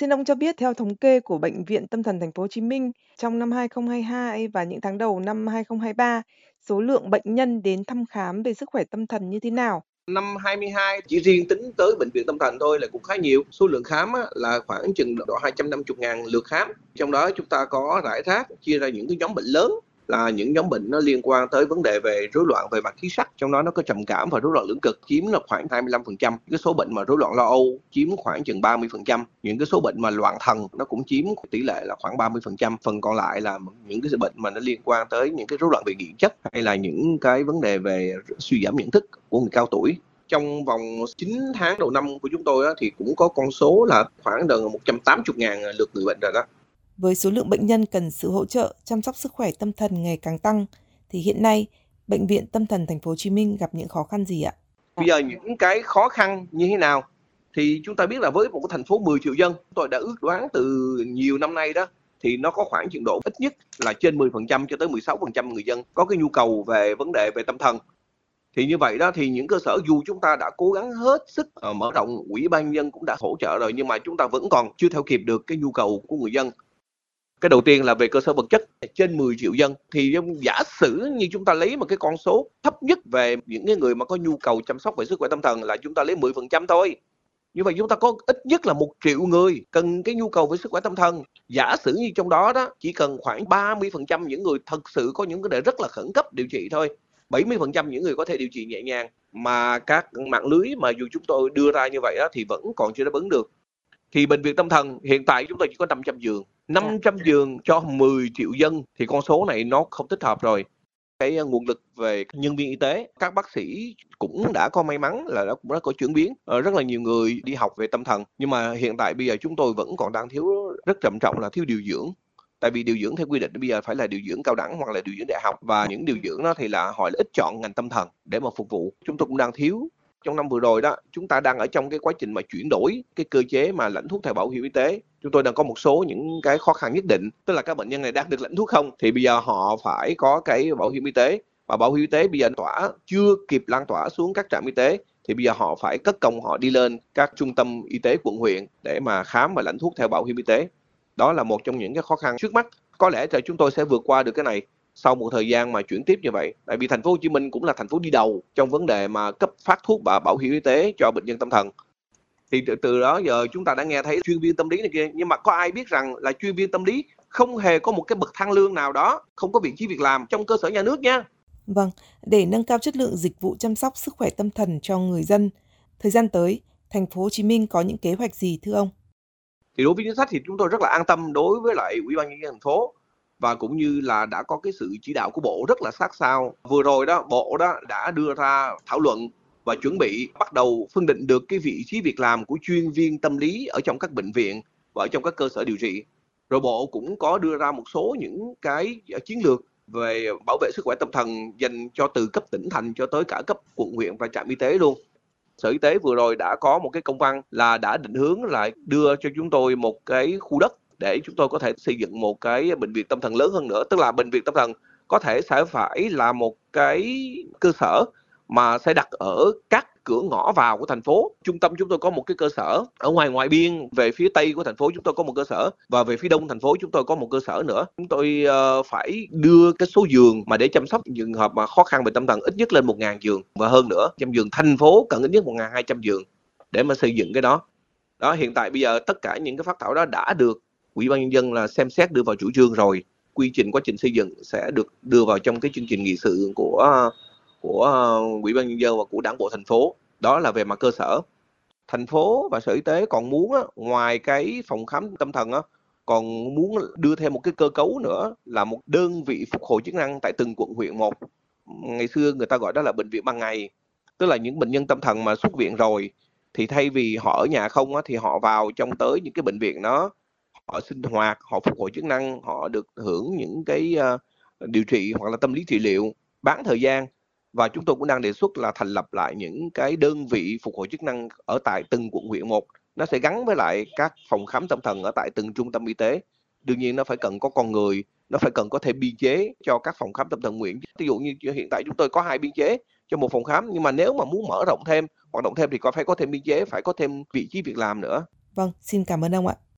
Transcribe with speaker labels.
Speaker 1: Xin ông cho biết theo thống kê của Bệnh viện Tâm thần Thành phố Hồ Chí Minh, trong năm 2022 và những tháng đầu năm 2023, số lượng bệnh nhân đến thăm khám về sức khỏe tâm thần như thế nào?
Speaker 2: Năm 22 chỉ riêng tính tới bệnh viện tâm thần thôi là cũng khá nhiều. Số lượng khám là khoảng chừng độ 250.000 lượt khám. Trong đó chúng ta có rải rác chia ra những cái nhóm bệnh lớn là những nhóm bệnh nó liên quan tới vấn đề về rối loạn về mặt khí sắc trong đó nó có trầm cảm và rối loạn lưỡng cực chiếm là khoảng 25% cái số bệnh mà rối loạn lo âu chiếm khoảng chừng 30% những cái số bệnh mà loạn thần nó cũng chiếm tỷ lệ là khoảng 30% phần còn lại là những cái bệnh mà nó liên quan tới những cái rối loạn về nghiện chất hay là những cái vấn đề về suy giảm nhận thức của người cao tuổi. Trong vòng 9 tháng đầu năm của chúng tôi á, thì cũng có con số là khoảng gần 180 ngàn lượt người bệnh rồi đó.
Speaker 1: Với số lượng bệnh nhân cần sự hỗ trợ chăm sóc sức khỏe tâm thần ngày càng tăng, thì hiện nay Bệnh viện Tâm thần Thành phố Hồ Chí Minh gặp những khó khăn gì ạ?
Speaker 2: Bây giờ những cái khó khăn như thế nào? Thì chúng ta biết là với một cái thành phố 10 triệu dân, tôi đã ước đoán từ nhiều năm nay đó thì nó có khoảng chuyển độ ít nhất là trên 10% cho tới 16% người dân có cái nhu cầu về vấn đề về tâm thần. Thì như vậy đó thì những cơ sở dù chúng ta đã cố gắng hết sức ờ, mở rộng ủy ban dân cũng đã hỗ trợ rồi nhưng mà chúng ta vẫn còn chưa theo kịp được cái nhu cầu của người dân cái đầu tiên là về cơ sở vật chất trên 10 triệu dân. Thì giả sử như chúng ta lấy một cái con số thấp nhất về những cái người mà có nhu cầu chăm sóc về sức khỏe tâm thần là chúng ta lấy 10% thôi. Như vậy chúng ta có ít nhất là một triệu người cần cái nhu cầu về sức khỏe tâm thần. Giả sử như trong đó đó chỉ cần khoảng 30% những người thật sự có những cái đề rất là khẩn cấp điều trị thôi. 70% những người có thể điều trị nhẹ nhàng. Mà các mạng lưới mà dù chúng tôi đưa ra như vậy đó, thì vẫn còn chưa đáp ứng được thì bệnh viện tâm thần hiện tại chúng tôi chỉ có 500 giường. 500 giường cho 10 triệu dân thì con số này nó không thích hợp rồi. Cái nguồn lực về nhân viên y tế các bác sĩ cũng đã có may mắn là đã cũng đã có chuyển biến. Ờ, rất là nhiều người đi học về tâm thần nhưng mà hiện tại bây giờ chúng tôi vẫn còn đang thiếu rất trầm trọng là thiếu điều dưỡng. Tại vì điều dưỡng theo quy định bây giờ phải là điều dưỡng cao đẳng hoặc là điều dưỡng đại học và những điều dưỡng đó thì là họ ít chọn ngành tâm thần để mà phục vụ. Chúng tôi cũng đang thiếu trong năm vừa rồi đó, chúng ta đang ở trong cái quá trình mà chuyển đổi cái cơ chế mà lãnh thuốc theo bảo hiểm y tế. Chúng tôi đang có một số những cái khó khăn nhất định, tức là các bệnh nhân này đang được lãnh thuốc không? Thì bây giờ họ phải có cái bảo hiểm y tế. Và bảo hiểm y tế bây giờ tỏa, chưa kịp lan tỏa xuống các trạm y tế, thì bây giờ họ phải cất công họ đi lên các trung tâm y tế quận huyện để mà khám và lãnh thuốc theo bảo hiểm y tế. Đó là một trong những cái khó khăn trước mắt. Có lẽ là chúng tôi sẽ vượt qua được cái này sau một thời gian mà chuyển tiếp như vậy? Tại vì thành phố Hồ Chí Minh cũng là thành phố đi đầu trong vấn đề mà cấp phát thuốc và bảo hiểm y tế cho bệnh nhân tâm thần. Thì từ, từ đó giờ chúng ta đã nghe thấy chuyên viên tâm lý này kia nhưng mà có ai biết rằng là chuyên viên tâm lý không hề có một cái bậc thang lương nào đó không có vị trí việc làm trong cơ sở nhà nước nha.
Speaker 1: Vâng, để nâng cao chất lượng dịch vụ chăm sóc sức khỏe tâm thần cho người dân, thời gian tới, thành phố Hồ Chí Minh có những kế hoạch gì thưa ông?
Speaker 2: thì đối với chính sách thì chúng tôi rất là an tâm đối với lại ủy ban nhân dân thành phố và cũng như là đã có cái sự chỉ đạo của bộ rất là sát sao. Vừa rồi đó, bộ đó đã đưa ra thảo luận và chuẩn bị bắt đầu phân định được cái vị trí việc làm của chuyên viên tâm lý ở trong các bệnh viện và ở trong các cơ sở điều trị. Rồi bộ cũng có đưa ra một số những cái chiến lược về bảo vệ sức khỏe tâm thần dành cho từ cấp tỉnh thành cho tới cả cấp quận, huyện và trạm y tế luôn. Sở y tế vừa rồi đã có một cái công văn là đã định hướng lại đưa cho chúng tôi một cái khu đất để chúng tôi có thể xây dựng một cái bệnh viện tâm thần lớn hơn nữa. Tức là bệnh viện tâm thần có thể sẽ phải là một cái cơ sở mà sẽ đặt ở các cửa ngõ vào của thành phố. Trung tâm chúng tôi có một cái cơ sở ở ngoài ngoại biên về phía tây của thành phố chúng tôi có một cơ sở và về phía đông thành phố chúng tôi có một cơ sở nữa. Chúng tôi uh, phải đưa cái số giường mà để chăm sóc trường hợp mà khó khăn về tâm thần ít nhất lên một ngàn giường và hơn nữa trăm giường thành phố cần ít nhất một ngàn hai trăm giường để mà xây dựng cái đó. Đó hiện tại bây giờ tất cả những cái phát thảo đó đã được ủy ban nhân dân là xem xét đưa vào chủ trương rồi. Quy trình quá trình xây dựng sẽ được đưa vào trong cái chương trình nghị sự của của ủy ban nhân dân và của đảng bộ thành phố. Đó là về mặt cơ sở. Thành phố và sở y tế còn muốn á, ngoài cái phòng khám tâm thần á, còn muốn đưa thêm một cái cơ cấu nữa là một đơn vị phục hồi chức năng tại từng quận huyện một. Ngày xưa người ta gọi đó là bệnh viện ban ngày tức là những bệnh nhân tâm thần mà xuất viện rồi thì thay vì họ ở nhà không á, thì họ vào trong tới những cái bệnh viện đó họ sinh hoạt họ phục hồi chức năng họ được hưởng những cái uh, điều trị hoặc là tâm lý trị liệu bán thời gian. Và chúng tôi cũng đang đề xuất là thành lập lại những cái đơn vị phục hồi chức năng ở tại từng quận huyện một. Nó sẽ gắn với lại các phòng khám tâm thần ở tại từng trung tâm y tế. Đương nhiên nó phải cần có con người nó phải cần có thêm biên chế cho các phòng khám tâm thần nguyện. Ví dụ như hiện tại chúng tôi có hai biên chế cho một phòng khám nhưng mà nếu mà muốn mở rộng thêm hoạt động thêm thì có phải có thêm biên chế phải có thêm vị trí việc làm nữa.
Speaker 1: Vâng xin cảm ơn ông ạ.